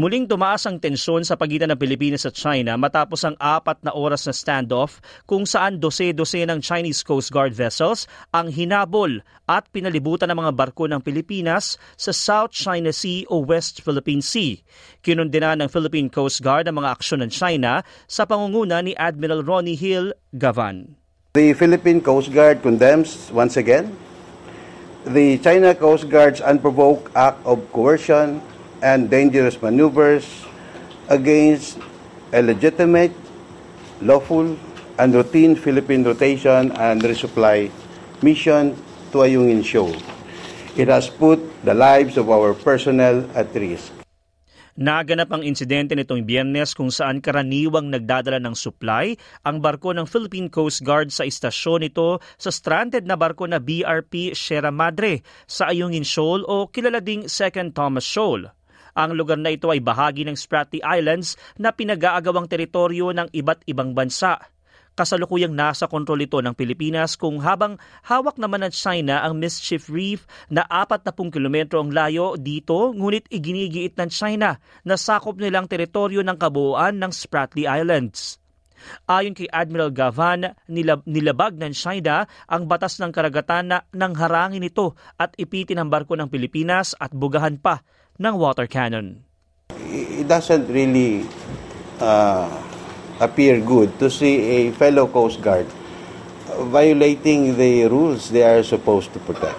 Muling tumaas ang tensyon sa pagitan ng Pilipinas at China matapos ang apat na oras na standoff kung saan dose-dose ng Chinese Coast Guard vessels ang hinabol at pinalibutan ng mga barko ng Pilipinas sa South China Sea o West Philippine Sea. Kinundina ng Philippine Coast Guard ang mga aksyon ng China sa pangunguna ni Admiral Ronnie Hill Gavan. The Philippine Coast Guard condemns once again the China Coast Guard's unprovoked act of coercion and dangerous maneuvers against a legitimate, lawful, and routine Philippine rotation and resupply mission to Ayungin Shoal. It has put the lives of our personnel at risk. Naganap ang insidente nitong biyernes kung saan karaniwang nagdadala ng supply ang barko ng Philippine Coast Guard sa istasyon nito sa stranded na barko na BRP Sierra Madre sa Ayungin Shoal o kilala ding Second Thomas Shoal. Ang lugar na ito ay bahagi ng Spratly Islands na pinag-aagawang teritoryo ng iba't ibang bansa. Kasalukuyang nasa kontrol ito ng Pilipinas kung habang hawak naman ng China ang Mischief Reef na 40 kilometro ang layo dito ngunit iginigiit ng China na sakop nilang teritoryo ng kabuuan ng Spratly Islands. Ayon kay Admiral Gavan, nilab- nilabag ng China ang batas ng karagatan na nang harangin ito at ipitin ang barko ng Pilipinas at bugahan pa ng water cannon. It doesn't really uh, appear good to see a fellow Coast Guard violating the rules they are supposed to protect.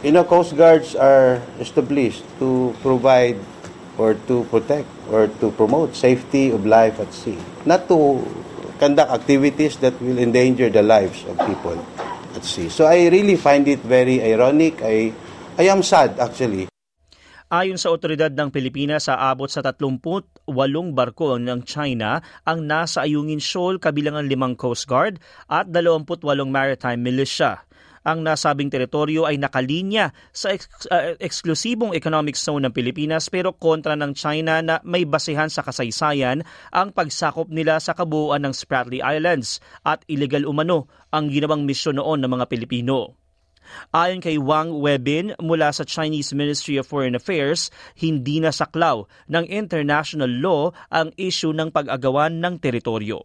You know, Coast Guards are established to provide or to protect or to promote safety of life at sea, not to conduct activities that will endanger the lives of people at sea. So I really find it very ironic. I, I am sad actually Ayon sa otoridad ng Pilipinas, sa abot sa 38 barko ng China ang nasa Ayungin Shoal kabilang ang limang Coast Guard at 28 maritime militia. Ang nasabing teritoryo ay nakalinya sa ex- uh, eksklusibong economic zone ng Pilipinas pero kontra ng China na may basehan sa kasaysayan ang pagsakop nila sa kabuuan ng Spratly Islands at illegal umano ang ginawang misyon noon ng mga Pilipino. Ayon kay Wang Webin mula sa Chinese Ministry of Foreign Affairs, hindi na saklaw ng international law ang issue ng pag-agawan ng teritoryo.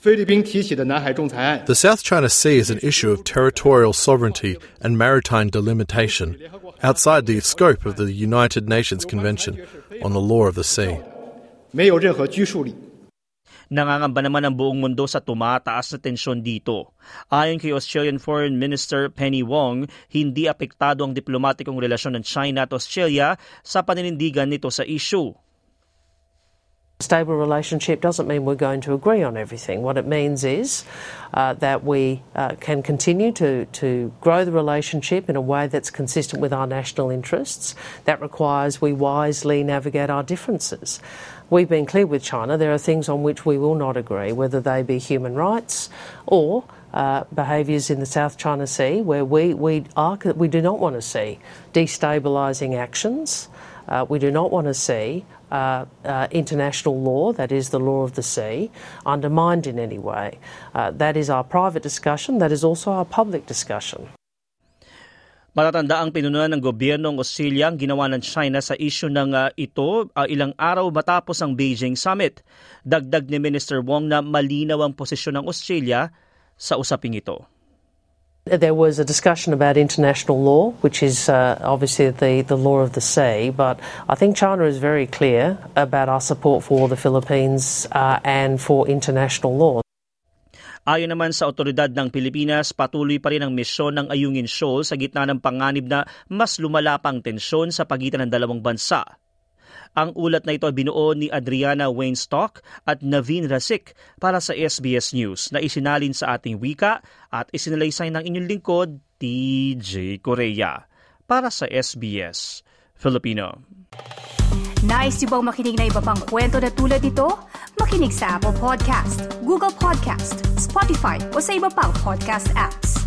The South China Sea is an issue of territorial sovereignty and maritime delimitation outside the scope of the United Nations Convention on the Law of the Sea. Nangangamba naman ang buong mundo sa tumataas na tensyon dito. Ayon kay Australian Foreign Minister Penny Wong, hindi apektado ang diplomatikong relasyon ng China at Australia sa paninindigan nito sa issue. Stable relationship doesn't mean we're going to agree on everything. What it means is uh, that we uh, can continue to, to grow the relationship in a way that's consistent with our national interests. That requires we wisely navigate our differences. We've been clear with China there are things on which we will not agree, whether they be human rights or uh, behaviours in the South China Sea, where we, we, are, we do not want to see destabilising actions. Uh, we do not want to see uh, uh, international law, that is the law of the sea, undermined in any way. Uh, that is our private discussion, that is also our public discussion. Matatanda ang pinunuan ng gobyerno ng Australia ang ginawa ng China sa isyu ng uh, ito uh, ilang araw matapos ang Beijing Summit. Dagdag ni Minister Wong na malinaw ang posisyon ng Australia sa usaping ito. There was a discussion about international law, which is uh, obviously the, the law of the sea, but I think China is very clear about our support for the Philippines uh, and for international law. Ayon naman sa otoridad ng Pilipinas, patuloy pa rin ang misyon ng Ayungin Shoal sa gitna ng panganib na mas lumala pang tensyon sa pagitan ng dalawang bansa. Ang ulat na ito ay binuo ni Adriana Weinstock at Naveen Rasik para sa SBS News na isinalin sa ating wika at isinalaysay ng inyong lingkod, TJ Korea. Para sa SBS Filipino. Nice yung bang makinig na iba pang kwento na tulad ito? Makinig sa Apple Podcast, Google Podcast, Spotify o sa iba pang podcast apps.